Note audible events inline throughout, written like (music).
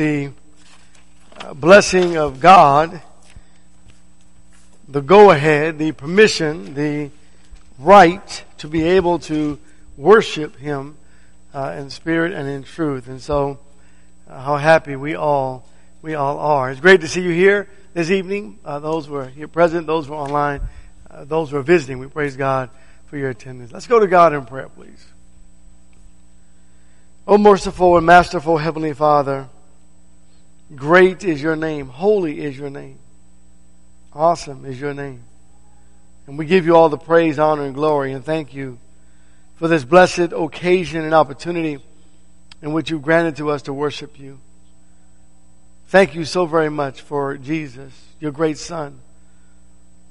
the uh, blessing of God, the go ahead, the permission, the right to be able to worship Him uh, in spirit and in truth. And so, uh, how happy we all we all are. It's great to see you here this evening. Uh, those who are here present, those who are online, uh, those who are visiting, we praise God for your attendance. Let's go to God in prayer, please. O merciful and masterful Heavenly Father, great is your name, holy is your name, awesome is your name. And we give you all the praise, honor, and glory, and thank you for this blessed occasion and opportunity in which you've granted to us to worship you. Thank you so very much for Jesus, your great Son,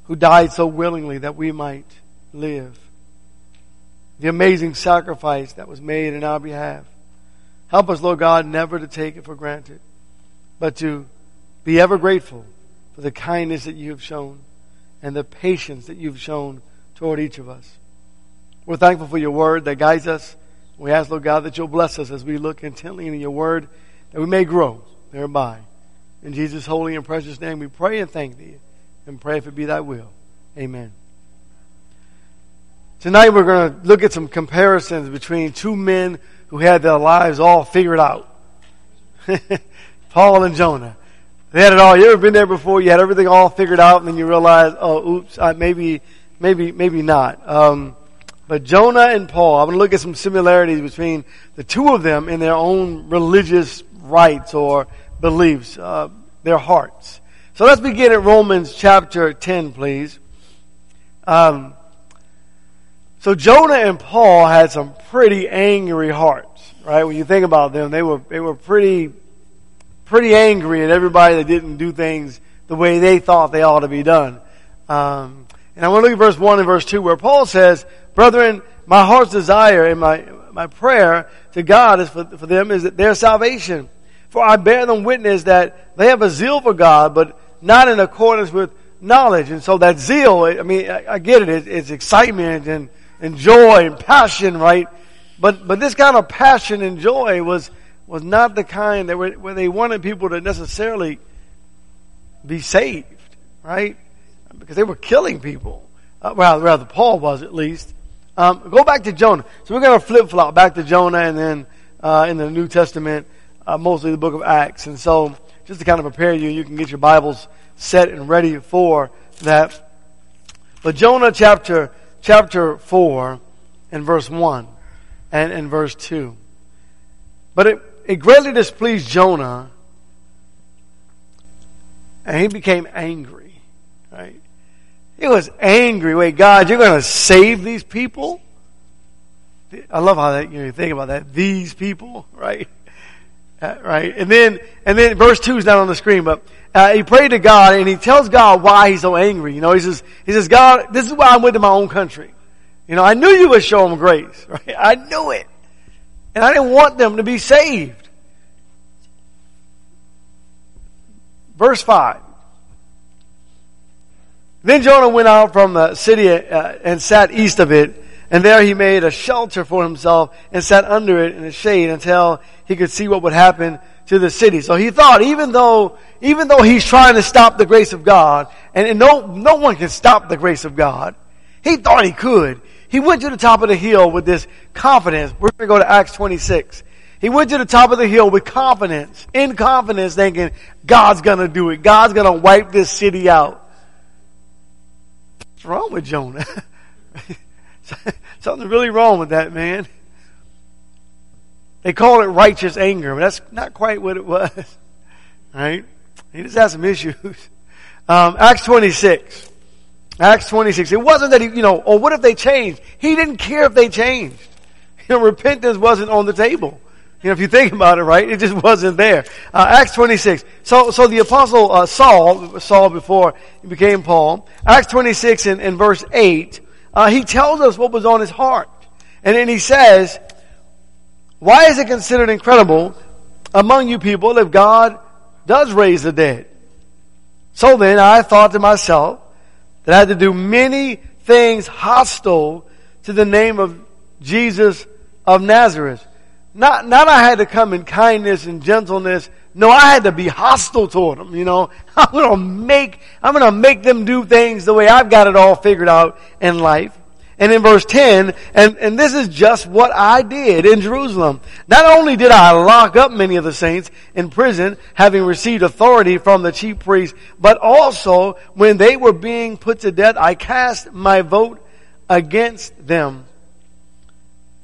who died so willingly that we might live. The amazing sacrifice that was made in our behalf. Help us, Lord God, never to take it for granted, but to be ever grateful for the kindness that you have shown and the patience that you've shown toward each of us. We're thankful for your word that guides us. We ask, Lord God, that you'll bless us as we look intently into your word, that we may grow thereby. In Jesus' holy and precious name we pray and thank thee and pray if it be thy will. Amen. Tonight we're going to look at some comparisons between two men who had their lives all figured out. (laughs) Paul and Jonah. They had it all. You ever been there before? You had everything all figured out and then you realize, oh, oops, I, maybe, maybe, maybe not. Um, but Jonah and Paul, I'm going to look at some similarities between the two of them in their own religious rites or beliefs, uh, their hearts. So let's begin at Romans chapter 10, please. Um, so Jonah and Paul had some pretty angry hearts, right? When you think about them, they were they were pretty pretty angry at everybody that didn't do things the way they thought they ought to be done. Um, and I want to look at verse one and verse two, where Paul says, "Brethren, my heart's desire and my my prayer to God is for, for them is that their salvation." For I bear them witness that they have a zeal for God, but not in accordance with knowledge. And so that zeal, I mean, I, I get it. It's excitement and, and joy and passion, right? But, but this kind of passion and joy was, was not the kind that were, where they wanted people to necessarily be saved, right? Because they were killing people. Uh, well, rather Paul was at least. Um, go back to Jonah. So we're going to flip flop back to Jonah and then uh, in the New Testament uh, mostly the book of Acts. And so, just to kind of prepare you, you can get your Bibles set and ready for that. But Jonah chapter, chapter 4 and verse 1 and, and verse 2. But it, it greatly displeased Jonah and he became angry, right? He was angry. Wait, God, you're going to save these people? I love how that, you, know, you think about that. These people, right? Uh, right? And then, and then verse 2 is not on the screen, but uh, he prayed to God and he tells God why he's so angry. You know, he says, he says, God, this is why I went to my own country. You know, I knew you would show them grace, (laughs) right? I knew it. And I didn't want them to be saved. Verse 5. Then Jonah went out from the city uh, and sat east of it and there he made a shelter for himself and sat under it in the shade until he could see what would happen to the city. So he thought, even though, even though he's trying to stop the grace of God, and, and no, no one can stop the grace of God, he thought he could. He went to the top of the hill with this confidence. We're going to go to Acts 26. He went to the top of the hill with confidence, in confidence, thinking, God's gonna do it. God's gonna wipe this city out. What's wrong with Jonah? (laughs) Something's really wrong with that man. They call it righteous anger, but that's not quite what it was. (laughs) Right? He just had some issues. (laughs) Um, Acts 26. Acts 26. It wasn't that he, you know, or what if they changed? He didn't care if they changed. You know, repentance wasn't on the table. You know, if you think about it, right? It just wasn't there. Uh, Acts 26. So, so the apostle uh, Saul, Saul before he became Paul, Acts 26 and, and verse 8, uh, he tells us what was on his heart. And then he says, why is it considered incredible among you people if God does raise the dead? So then I thought to myself that I had to do many things hostile to the name of Jesus of Nazareth. Not, not I had to come in kindness and gentleness. No, I had to be hostile toward them, you know. (laughs) I'm gonna make, I'm gonna make them do things the way I've got it all figured out in life. And in verse 10, and, and this is just what I did in Jerusalem. Not only did I lock up many of the saints in prison, having received authority from the chief priests, but also when they were being put to death, I cast my vote against them.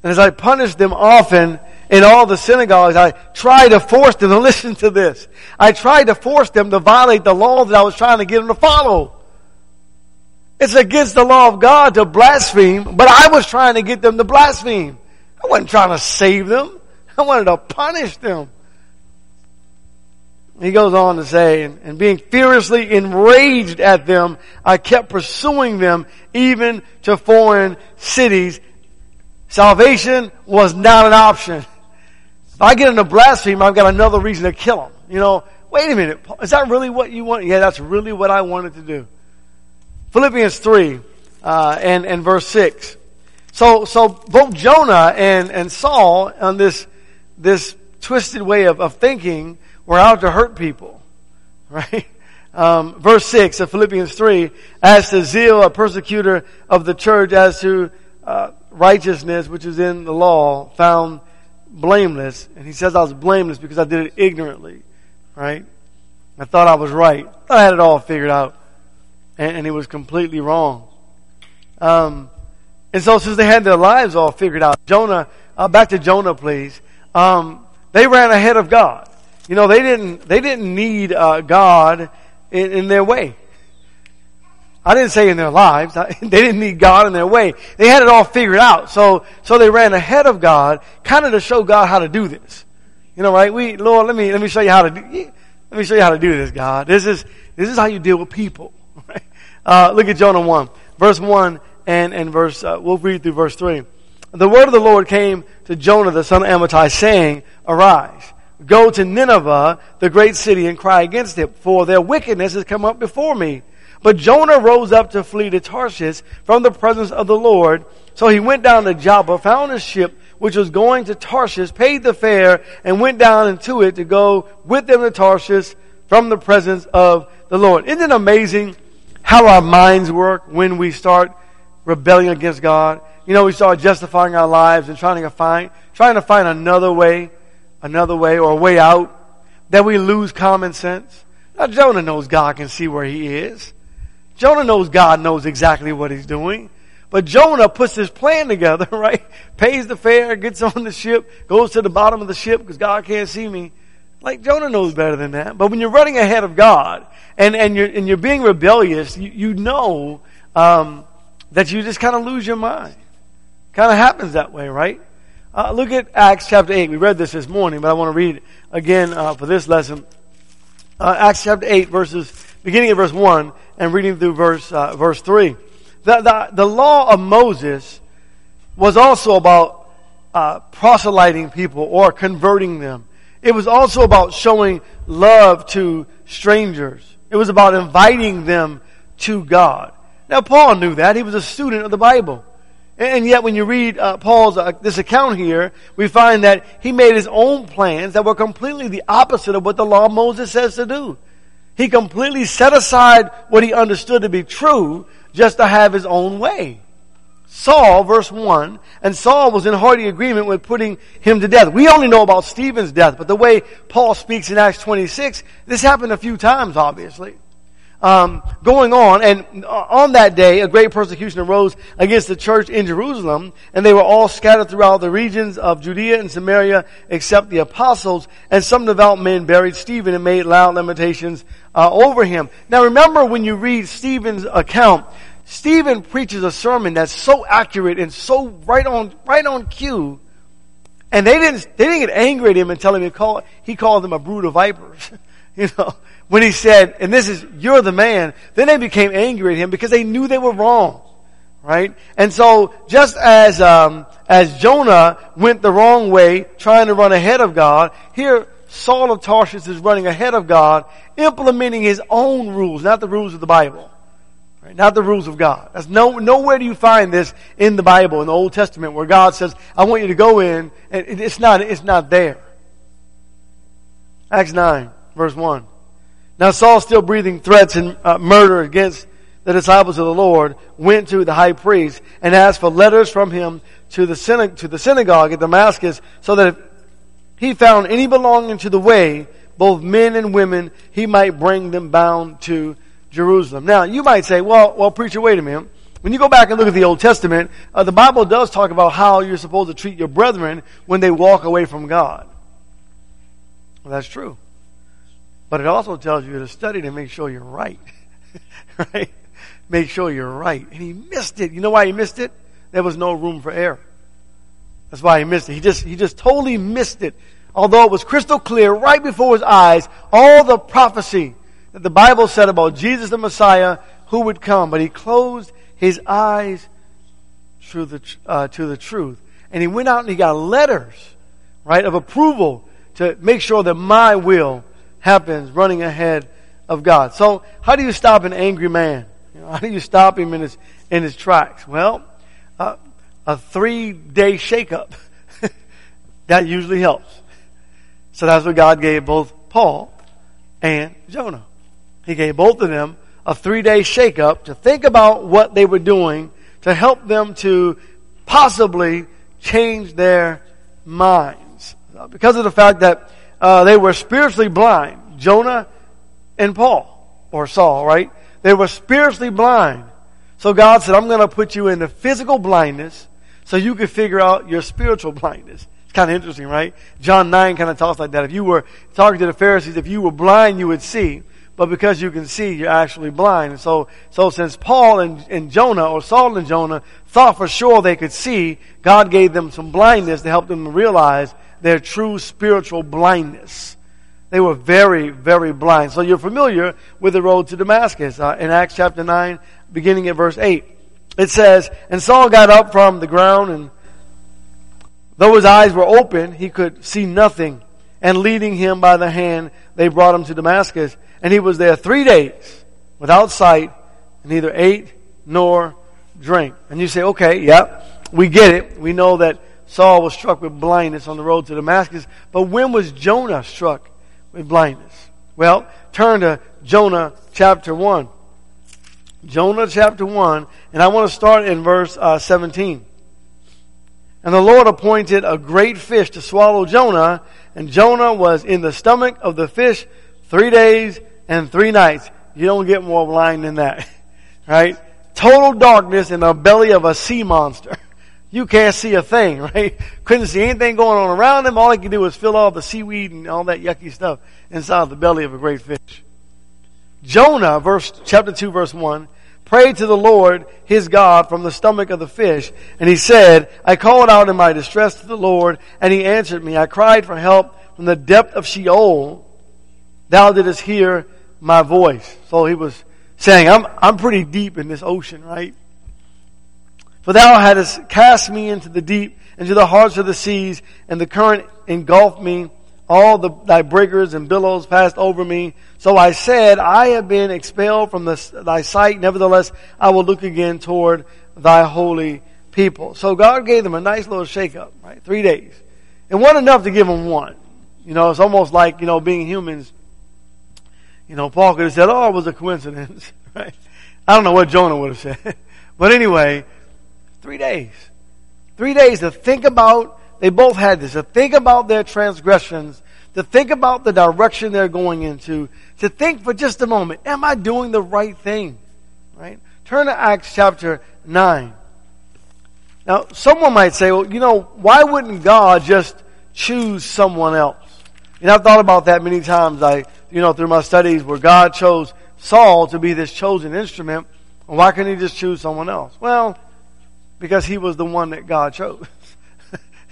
And as I punished them often in all the synagogues, I tried to force them to (laughs) listen to this. I tried to force them to violate the law that I was trying to get them to follow. It's against the law of God to blaspheme, but I was trying to get them to blaspheme. I wasn't trying to save them. I wanted to punish them. He goes on to say, and, being furiously enraged at them, I kept pursuing them even to foreign cities. Salvation was not an option. (laughs) If I get into blaspheme, I've got another reason to kill him. You know, wait a minute, is that really what you want? Yeah, that's really what I wanted to do. Philippians 3 uh, and, and verse 6. So, so both Jonah and, and Saul on this, this twisted way of, of thinking were out to hurt people. (laughs) Right? Um, verse 6 of Philippians 3, as to zeal, a persecutor of the church, as to uh, righteousness, which is in the law, found blameless. And he says I was blameless because I did it ignorantly. Right? I thought I was right. I had it all figured out and, and he was completely wrong. Um, and so since they had their lives all figured out, Jonah, uh, back to Jonah, please. Um, they ran ahead of God. You know, they didn't, they didn't need, uh, God in, in, their way. I didn't say in their lives. (laughs) they didn't need God in their way. They had it all figured out. So, so they ran ahead of God, kind of to show God how to do this. You know, right? We, Lord, let me, let me show you how to do, let me show you how to do this, God. This is, this is how you deal with people. (laughs) Uh, look at Jonah 1, verse 1 and, and verse, uh, we'll read through verse 3. The word of the Lord came to Jonah, the son of Amittai, saying, Arise, go to Nineveh, the great city, and cry against it, for their wickedness has come up before me. But Jonah rose up to flee to Tarshish from the presence of the Lord. So he went down to Joppa, found a ship which was going to Tarshish, paid the fare, and went down into it to go with them to Tarshish from the presence of the Lord. Isn't it amazing how our minds work when we start rebelling against God. You know, we start justifying our lives and trying to find, trying to find another way, another way or a way out, that we lose common sense. Now Jonah knows God can see where he is. Jonah knows God knows exactly what he's doing. But Jonah puts his plan together, (laughs) right? Pays the fare, gets on the ship, goes to the bottom of the ship because God can't see me. Like Jonah knows better than that. But when you're running ahead of God and, and you're, and you're being rebellious, you, you know, um, that you just kind of lose your mind. Kind of happens that way, right? Uh, look at Acts chapter 8. We read this this morning, but I want to read again uh, for this lesson. Uh, Acts chapter 8 verses, beginning at verse 1 and reading through verse, uh, verse 3. The, the, the law of Moses was also about uh, proselyting people or converting them. It was also about showing love to strangers. It was about inviting them to God. Now Paul knew that. He was a student of the Bible. And yet when you read uh, Paul's, uh, this account here, we find that he made his own plans that were completely the opposite of what the law of Moses says to do. He completely set aside what he understood to be true just to have his own way. Saul, verse 1, and Saul was in hearty agreement with putting him to death. We only know about Stephen's death, but the way Paul speaks in Acts 26, this happened a few times, obviously. Um, going on, and on that day, a great persecution arose against the church in Jerusalem, and they were all scattered throughout the regions of Judea and Samaria, except the apostles, and some devout men buried Stephen and made loud lamentations uh, over him. Now remember when you read Stephen's account, Stephen preaches a sermon that's so accurate and so right on, right on cue. And they didn't, they didn't get angry at him and tell him he called, he called them a brood of vipers. (laughs) (laughs) you know, when he said, and this is, you're the man, then they became angry at him because they knew they were wrong. Right? And so, just as, um, as Jonah went the wrong way, trying to run ahead of God, here Saul of Tarshish is running ahead of God, implementing his own rules, not the rules of the Bible. Right? Not the rules of God. That's no, nowhere do you find this in the Bible, in the Old Testament, where God says, I want you to go in, and it's not, it's not there. Acts 9, verse 1. Now Saul, still breathing threats and uh, murder against the disciples of the Lord, went to the high priest and asked for letters from him to the, synagogue, to the synagogue at Damascus so that if he found any belonging to the way, both men and women, he might bring them bound to Jerusalem. Now, you might say, well, well, preacher, wait a minute. When you go back and look at the Old Testament, uh, the Bible does talk about how you're supposed to treat your brethren when they walk away from God. Well, that's true. But it also tells you to study to make sure you're right. (laughs) right? Make sure you're right. And he missed it. You know why he missed it? There was no room for error. That's why he missed it. He just, he just totally missed it. Although it was crystal clear right before his eyes, all the prophecy that the Bible said about Jesus the Messiah who would come, but he closed his eyes to the, uh, to the truth. And he went out and he got letters, right, of approval to make sure that my will happens running ahead of God. So how do you stop an angry man? You know, (laughs) how do you stop him in his, in his tracks? Well, uh, a three day shakeup. (laughs) that usually helps. So that's what God gave both Paul and Jonah. He gave both of them a three day shakeup to think about what they were doing to help them to possibly change their minds. Because of the fact that uh, they were spiritually blind, Jonah and Paul, or Saul, right? They were spiritually blind. So God said, I'm going to put you into physical blindness so you can figure out your spiritual blindness. It's kind of interesting, right? John 9 kind of talks like that. If you were talking to the Pharisees, if you were blind, you would see but because you can see, you're actually blind. And so, so since Paul and, and Jonah, or Saul and Jonah, thought for sure they could see, God gave them some blindness to help them realize their true spiritual blindness. They were very, very blind. So you're familiar with the road to Damascus. Uh, in Acts chapter 9, beginning at verse 8, it says, And Saul got up from the ground, and though his eyes were open, he could see nothing. And leading him by the hand, they brought him to Damascus. And he was there three days without sight, and neither ate nor drank. And you say, okay, yeah, we get it. We know that Saul was struck with blindness on the road to Damascus. But when was Jonah struck with blindness? Well, turn to Jonah chapter 1. Jonah chapter 1, and I want to start in verse uh, 17. And the Lord appointed a great fish to swallow Jonah, and Jonah was in the stomach of the fish three days and three nights. You don't get more blind than that. (laughs) Right? Total darkness in the belly of a sea monster. (laughs) You can't see a thing, (laughs) right? Couldn't see anything going on around him. All he could do was fill all the seaweed and all that yucky stuff inside the belly of a great fish. Jonah, verse, chapter 2, verse 1, prayed to the Lord, his God, from the stomach of the fish. And he said, I called out in my distress to the Lord, and he answered me. I cried for help from the depth of Sheol. Thou didst hear my voice. So he was saying, I'm, I'm pretty deep in this ocean, right? For thou hadst cast me into the deep, into the hearts of the seas, and the current engulfed me. All the, thy breakers and billows passed over me. So I said, I have been expelled from the, thy sight. Nevertheless, I will look again toward thy holy people. So God gave them a nice little shakeup, right? Three days. It wasn't enough to give them one. You know, it's almost like, you know, being humans you know, Paul could have said, oh, it was a coincidence, (laughs) right? I don't know what Jonah would have said. (laughs) but anyway, three days. Three days to think about, they both had this, to think about their transgressions, to think about the direction they're going into, to think for just a moment, am I doing the right thing? Right? Turn to Acts chapter 9. Now, someone might say, well, you know, why wouldn't God just choose someone else? And I've thought about that many times. I you know, through my studies where God chose Saul to be this chosen instrument. Why couldn't he just choose someone else? Well, because he was the one that God chose.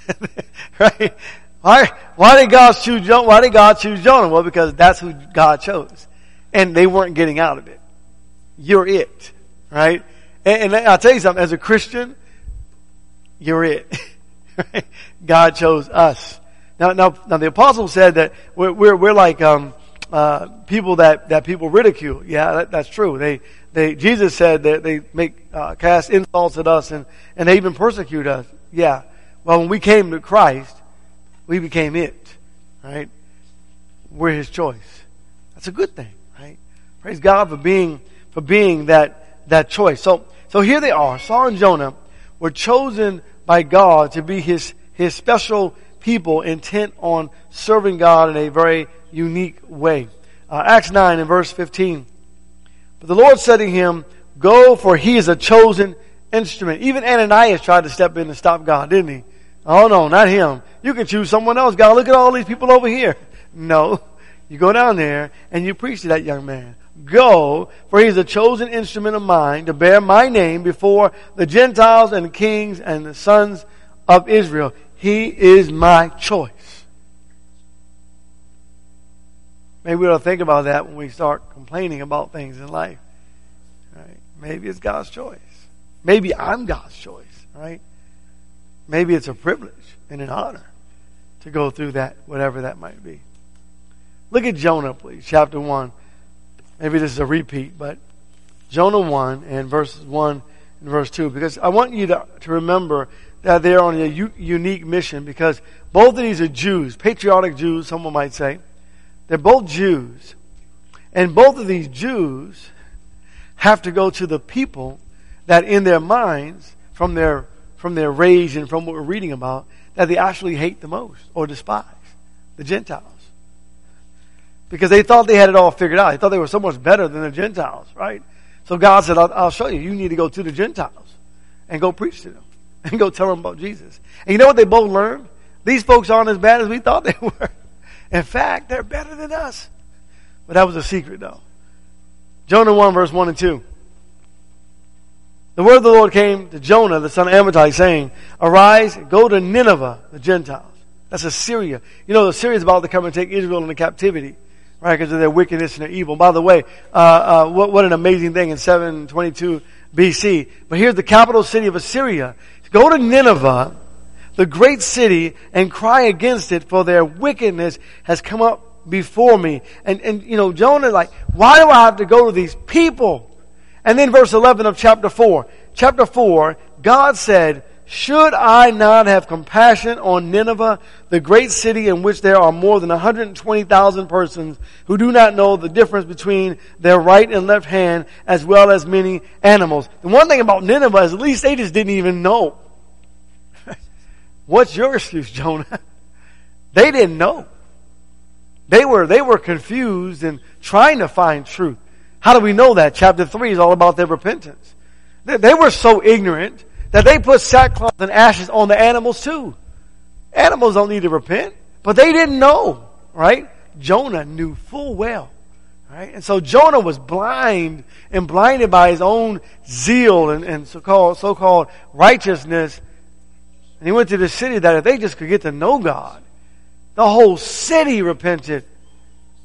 (laughs) right? Why, why did God choose Jonah? Why did God choose Jonah? Well, because that's who God chose. And they weren't getting out of it. You're it. Right? And, and I'll tell you something, as a Christian, you're it. (laughs) God chose us. Now, now, now the apostle said that we're, we're, we're like, um, uh, people that, that people ridicule. Yeah, that, that's true. They, they, Jesus said that they make, uh, cast insults at us and, and they even persecute us. Yeah. Well, when we came to Christ, we became it, right? We're His choice. That's a good thing, right? Praise God for being, for being that, that choice. So, so here they are. Saul and Jonah were chosen by God to be His, His special people intent on serving God in a very unique way. Uh, Acts 9 and verse 15. But the Lord said to him, Go, for he is a chosen instrument. Even Ananias tried to step in and stop God, didn't he? Oh no, not him. You can choose someone else. God, look at all these people over here. (laughs) No. You go down there and you preach to that young man. Go, for he is a chosen instrument of mine to bear my name before the Gentiles and the kings and the sons of Israel. He is my choice. Maybe we ought to think about that when we start complaining about things in life. Right? Maybe it's God's choice. Maybe I'm God's choice, right? Maybe it's a privilege and an honor to go through that, whatever that might be. Look at Jonah, please, chapter 1. Maybe this is a repeat, but Jonah 1 and verses 1 and verse 2, because I want you to, to remember that they're on a u- unique mission because both of these are Jews, patriotic Jews, someone might say. They're both Jews. And both of these Jews have to go to the people that in their minds, from their, from their rage and from what we're reading about, that they actually hate the most or despise the Gentiles. Because they thought they had it all figured out. They thought they were so much better than the Gentiles, right? So God said, I'll, I'll show you. You need to go to the Gentiles and go preach to them (laughs) and go tell them about Jesus. And you know what they both learned? These folks aren't as bad as we thought they (laughs) were. In fact, they're better than us. But that was a secret though. Jonah 1 verse 1 and 2. The word of the Lord came to Jonah, the son of Amittai, saying, Arise, go to Nineveh, the Gentiles. That's Assyria. You know, Assyria is about to come and take Israel into captivity, right? Because of their wickedness and their evil. By the way, uh, uh, what, what an amazing thing in 722 BC. But here's the capital city of Assyria. Go to Nineveh, the great city, and cry against it, for their wickedness has come up before me. And, and, you know, Jonah like, why do I have to go to these people? And then verse 11 of chapter 4. Chapter 4, God said, should I not have compassion on Nineveh, the great city in which there are more than 120,000 persons who do not know the difference between their right and left hand, as well as many animals? The one thing about Nineveh is at least they just didn't even know. What's your excuse, Jonah? (laughs) They didn't know. They were, they were confused and trying to find truth. How do we know that? Chapter 3 is all about their repentance. They, they were so ignorant that they put sackcloth and ashes on the animals too. Animals don't need to repent, but they didn't know, right? Jonah knew full well, right? And so Jonah was blind and blinded by his own zeal and, and so-called, so-called righteousness. And he went to the city that if they just could get to know God, the whole city repented,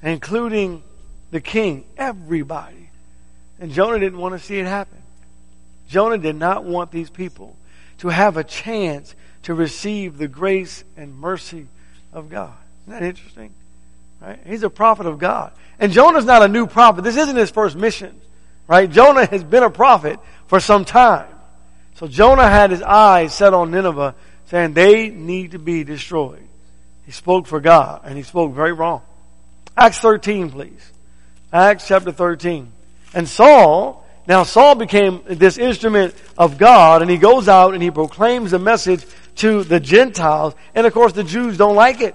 including the king, everybody. And Jonah didn't want to see it happen. Jonah did not want these people to have a chance to receive the grace and mercy of God. Isn't that interesting? Right? He's a prophet of God. And Jonah's not a new prophet. This isn't his first mission. Right? Jonah has been a prophet for some time. So Jonah had his eyes set on Nineveh saying they need to be destroyed. He spoke for God and he spoke very wrong. Acts 13, please. Acts chapter 13. And Saul, now Saul became this instrument of God and he goes out and he proclaims the message to the Gentiles. And of course the Jews don't like it.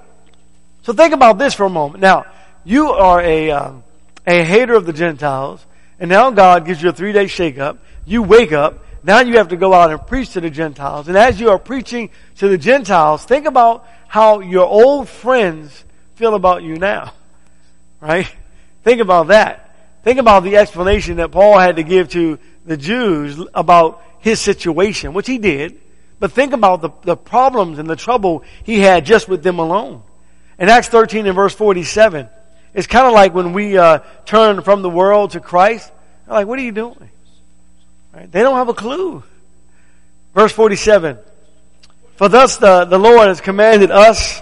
So think about this for a moment. Now, you are a, um, a hater of the Gentiles and now God gives you a three day shakeup. You wake up. Now you have to go out and preach to the Gentiles. And as you are preaching to the Gentiles, think about how your old friends feel about you now. (laughs) Right? Think about that. Think about the explanation that Paul had to give to the Jews about his situation, which he did. But think about the, the problems and the trouble he had just with them alone. In Acts 13 and verse 47, it's kind of like when we uh, turn from the world to Christ. Like, what are you doing? Right? They don't have a clue. Verse 47. For thus the, the Lord has commanded us,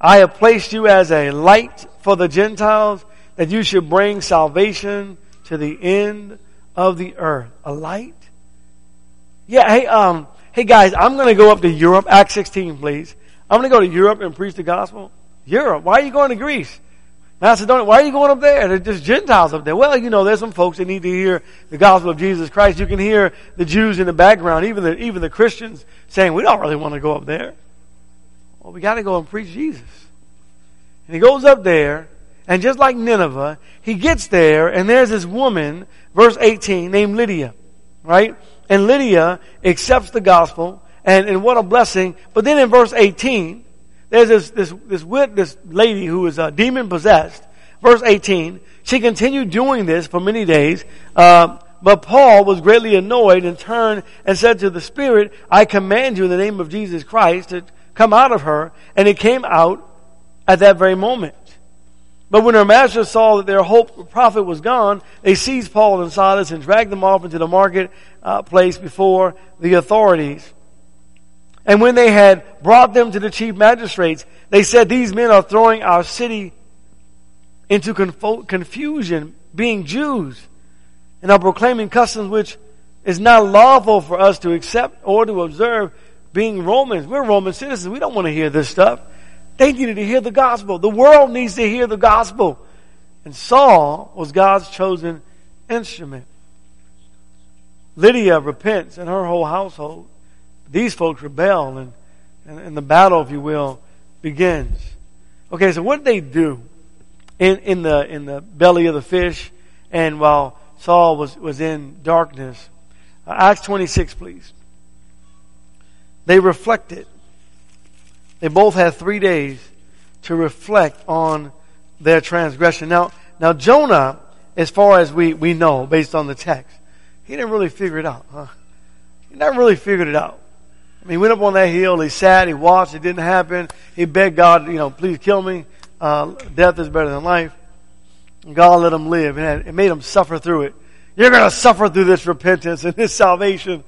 I have placed you as a light for the Gentiles that you should bring salvation to the end of the earth. A light? Yeah, hey, um, hey guys, I'm gonna go up to Europe, Acts 16, please. I'm gonna go to Europe and preach the gospel. Europe? Why are you going to Greece? Macedonia, why are you going up there? There's just Gentiles up there. Well, you know, there's some folks that need to hear the gospel of Jesus Christ. You can hear the Jews in the background, even the, even the Christians saying, we don't really want to go up there. Well, we gotta go and preach Jesus. And he goes up there, and just like Nineveh, he gets there, and there's this woman, verse 18, named Lydia, right? And Lydia accepts the gospel, and, and what a blessing. But then in verse 18, there's this, this, this, this lady who is uh, demon possessed. Verse 18, she continued doing this for many days, uh, but Paul was greatly annoyed and turned and said to the Spirit, I command you in the name of Jesus Christ to come out of her. And it came out at that very moment. But when her master saw that their hope prophet was gone, they seized Paul and Silas and dragged them off into the market uh, place before the authorities. And when they had brought them to the chief magistrates, they said, These men are throwing our city into confo- confusion, being Jews, and are proclaiming customs which is not lawful for us to accept or to observe, being Romans. We're Roman citizens. We don't want to hear this stuff. They needed to hear the gospel. The world needs to hear the gospel. And Saul was God's chosen instrument. Lydia repents and her whole household. These folks rebel and, and, and the battle, if you will, begins. Okay, so what did they do in, in the in the belly of the fish and while Saul was, was in darkness? Uh, Acts 26, please. They reflected. They both had three days to reflect on their transgression. Now, now Jonah, as far as we, we know, based on the text, he didn't really figure it out, huh? He never really figured it out. He went up on that hill, he sat, he watched, it didn't happen. He begged God, you know, please kill me. Uh, death is better than life. And God let him live and it made him suffer through it. You're going to suffer through this repentance and this salvation.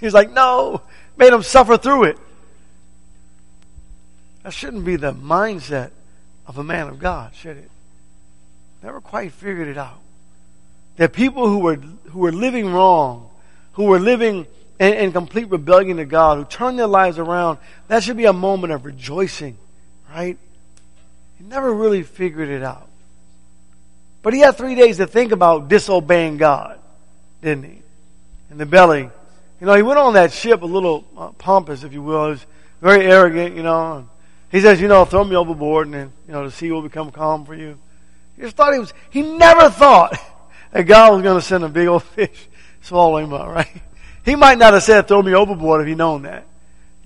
He's like, no, made him suffer through it. That shouldn't be the mindset of a man of God, should it? Never quite figured it out. That people who were who were living wrong, who were living in complete rebellion to God, who turned their lives around, that should be a moment of rejoicing, right? He never really figured it out. But he had three days to think about disobeying God, didn't he? In the belly. You know, he went on that ship a little uh, pompous, if you will. He was very arrogant, you know. He says, you know, throw me overboard and then, you know, the sea will become calm for you. He just thought he was, he never thought (laughs) that God was going to send a big old (laughs) fish swallow him up, right? He might not have said throw me overboard if he'd known that.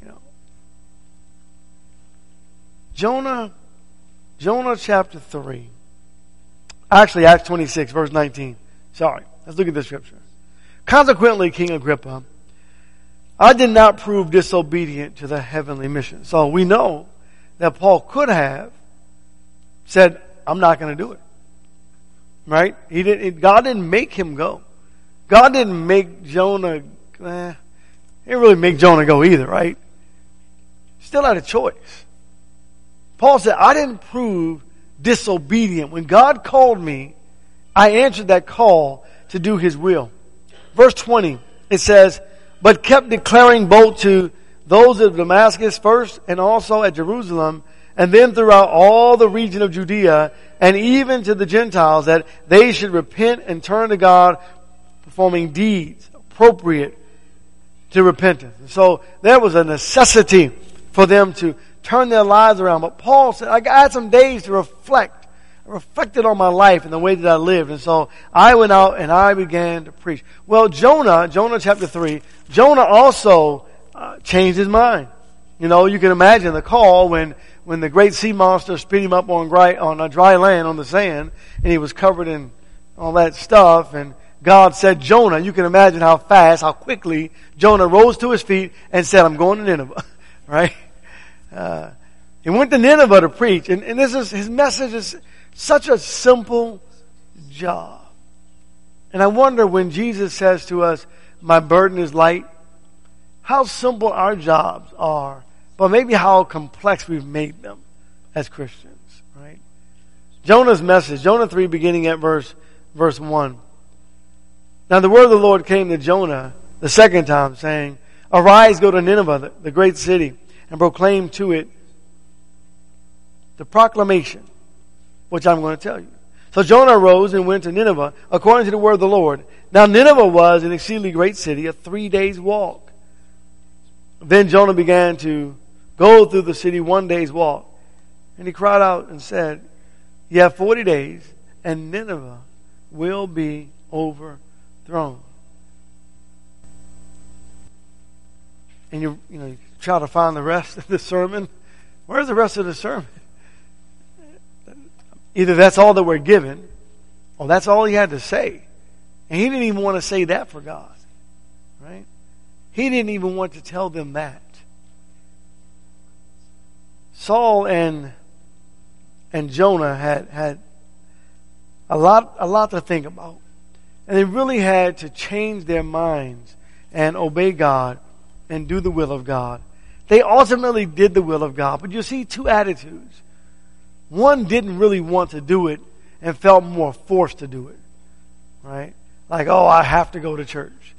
You know. Jonah, Jonah chapter 3. Actually, Acts 26, verse 19. Sorry. Let's look at the scripture. Consequently, King Agrippa, I did not prove disobedient to the heavenly mission. So we know that Paul could have said, I'm not going to do it. Right? He didn't, God didn't make him go. God didn't make Jonah, eh, it really make Jonah go either, right? Still had a choice. Paul said, I didn't prove disobedient. When God called me, I answered that call to do his will. Verse 20, it says, but kept declaring both to those of Damascus first and also at Jerusalem and then throughout all the region of Judea and even to the Gentiles that they should repent and turn to God performing deeds appropriate to repentance. And so there was a necessity for them to turn their lives around. But Paul said, I had some days to reflect. I reflected on my life and the way that I lived. And so I went out and I began to preach. Well, Jonah, Jonah chapter 3, Jonah also uh, changed his mind. You know, you can imagine the call when, when the great sea monster spit him up on on a dry land on the sand and he was covered in all that stuff and God said Jonah, you can imagine how fast, how quickly Jonah rose to his feet and said, I'm going to Nineveh. (laughs) right? Uh, he went to Nineveh to preach and, and this is, his message is such a simple job. And I wonder when Jesus says to us, my burden is light, how simple our jobs are, but maybe how complex we've made them as Christians, right? Jonah's message, Jonah 3 beginning at verse, verse 1. Now the word of the Lord came to Jonah the second time saying, Arise, go to Nineveh, the, great city, and proclaim to it the proclamation, which I'm going to tell you. So Jonah arose and went to Nineveh according to the word of the Lord. Now Nineveh was an exceedingly great city, a three days walk. Then Jonah began to go through the city one day's walk. And he cried out and said, You have 40 days, and Nineveh will be overthrown. And you, you know, you try to find the rest of the sermon. Where's the rest of the sermon? Either that's all that we're given, or that's all he had to say. And he didn't even want to say that for God. Right? He didn't even want to tell them that. Saul and and Jonah had had a lot a lot to think about. And they really had to change their minds and obey God and do the will of God. They ultimately did the will of God. But you see two attitudes. One didn't really want to do it and felt more forced to do it. Right? Like, oh, I have to go to church.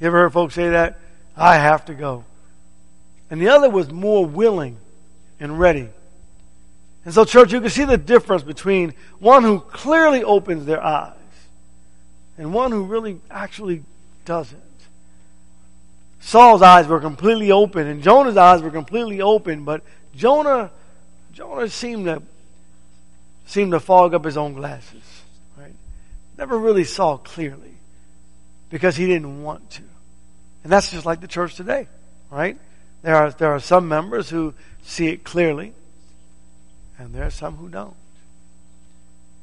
You ever heard folks say that? I have to go. And the other was more willing and ready. And so, church, you can see the difference between one who clearly opens their eyes and one who really actually doesn't. Saul's eyes were completely open and Jonah's eyes were completely open, but Jonah, Jonah seemed to seemed to fog up his own glasses. Right? Never really saw clearly because he didn't want to. And that's just like the church today, right? There are, there are some members who see it clearly, and there are some who don't.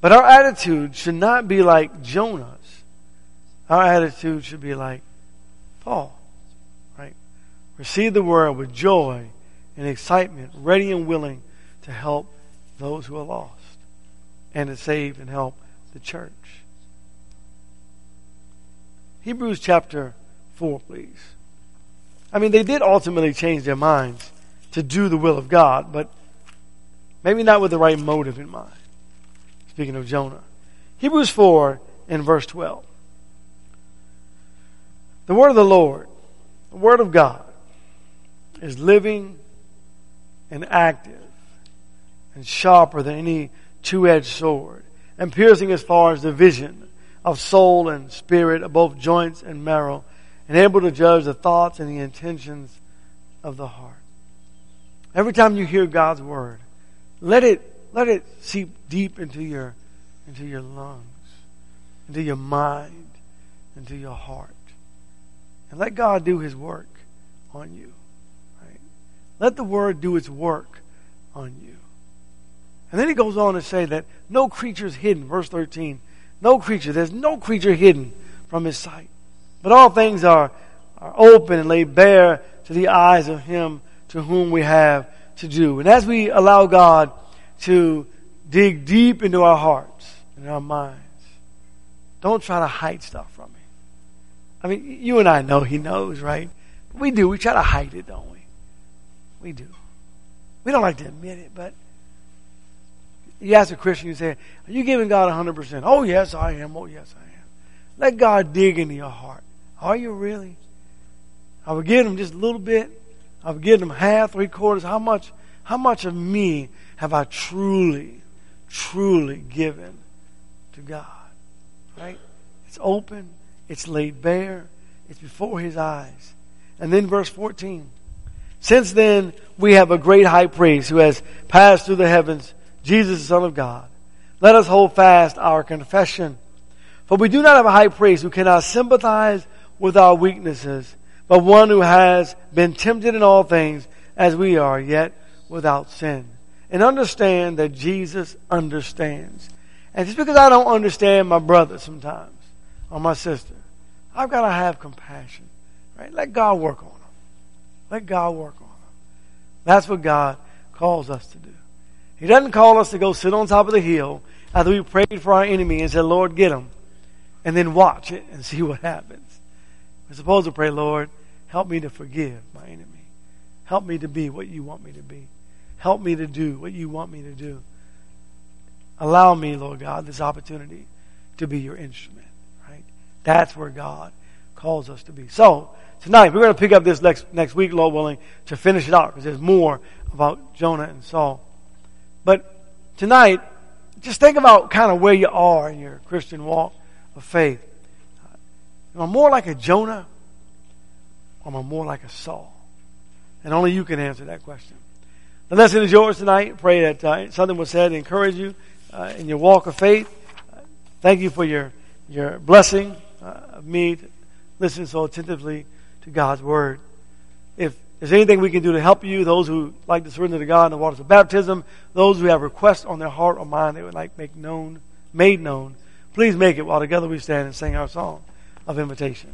But our attitude should not be like Jonah's. Our attitude should be like Paul, right? Receive the word with joy and excitement, ready and willing to help those who are lost and to save and help the church. Hebrews chapter 4, please. I mean, they did ultimately change their minds to do the will of God, but maybe not with the right motive in mind. Speaking of Jonah. Hebrews 4 and verse 12. The word of the Lord, the word of God, is living and active and sharper than any two-edged sword and piercing as far as the vision of soul and spirit of both joints and marrow and able to judge the thoughts and the intentions of the heart. Every time you hear God's word, let it let it seep deep into your into your lungs, into your mind, into your heart. And let God do his work on you. Right? Let the word do its work on you. And then he goes on to say that no creature is hidden. Verse 13. No creature. There's no creature hidden from his sight. But all things are, are open and laid bare to the eyes of him to whom we have to do. And as we allow God to dig deep into our hearts and our minds, don't try to hide stuff. I mean, you and I know he knows, right? We do. We try to hide it, don't we? We do. We don't like to admit it, but you ask a Christian, you say, Are you giving God 100%? Oh, yes, I am. Oh, yes, I am. Let God dig into your heart. Are you really? I will give him just a little bit. I will give him half, three quarters. How much, how much of me have I truly, truly given to God? Right? It's open. It's laid bare. It's before his eyes. And then verse 14. Since then, we have a great high priest who has passed through the heavens Jesus, the Son of God. Let us hold fast our confession. For we do not have a high priest who cannot sympathize with our weaknesses, but one who has been tempted in all things as we are, yet without sin. And understand that Jesus understands. And just because I don't understand my brother sometimes, or my sister, I've got to have compassion. Right? Let God work on them. Let God work on them. That's what God calls us to do. He doesn't call us to go sit on top of the hill after we prayed for our enemy and said, Lord, get him. And then watch it and (laughs) see what happens. We're supposed to pray, Lord, help me to forgive my enemy. Help me to be what you want me to be. Help me to do what you want me to do. allow me, Lord God, this opportunity to be your instrument. That's where God calls us to be. So, tonight, we're going to pick up this next, next week, Lord willing, to finish it out because there's more about Jonah and Saul. But tonight, just think about kind of where you are in your Christian walk of faith. Am I more like a Jonah or am I more like a Saul? And only you can answer that question. The lesson is yours tonight. Pray that uh, something was said to encourage you uh, in your walk of faith. Uh, thank you for your, your blessing uh, of me to listen so attentively to God's Word. If there's anything we can do to help you, those who like to surrender to God in the waters of baptism, those who have requests on their heart or mind they would like make known, made known, please make it while together we stand and sing our song of invitation.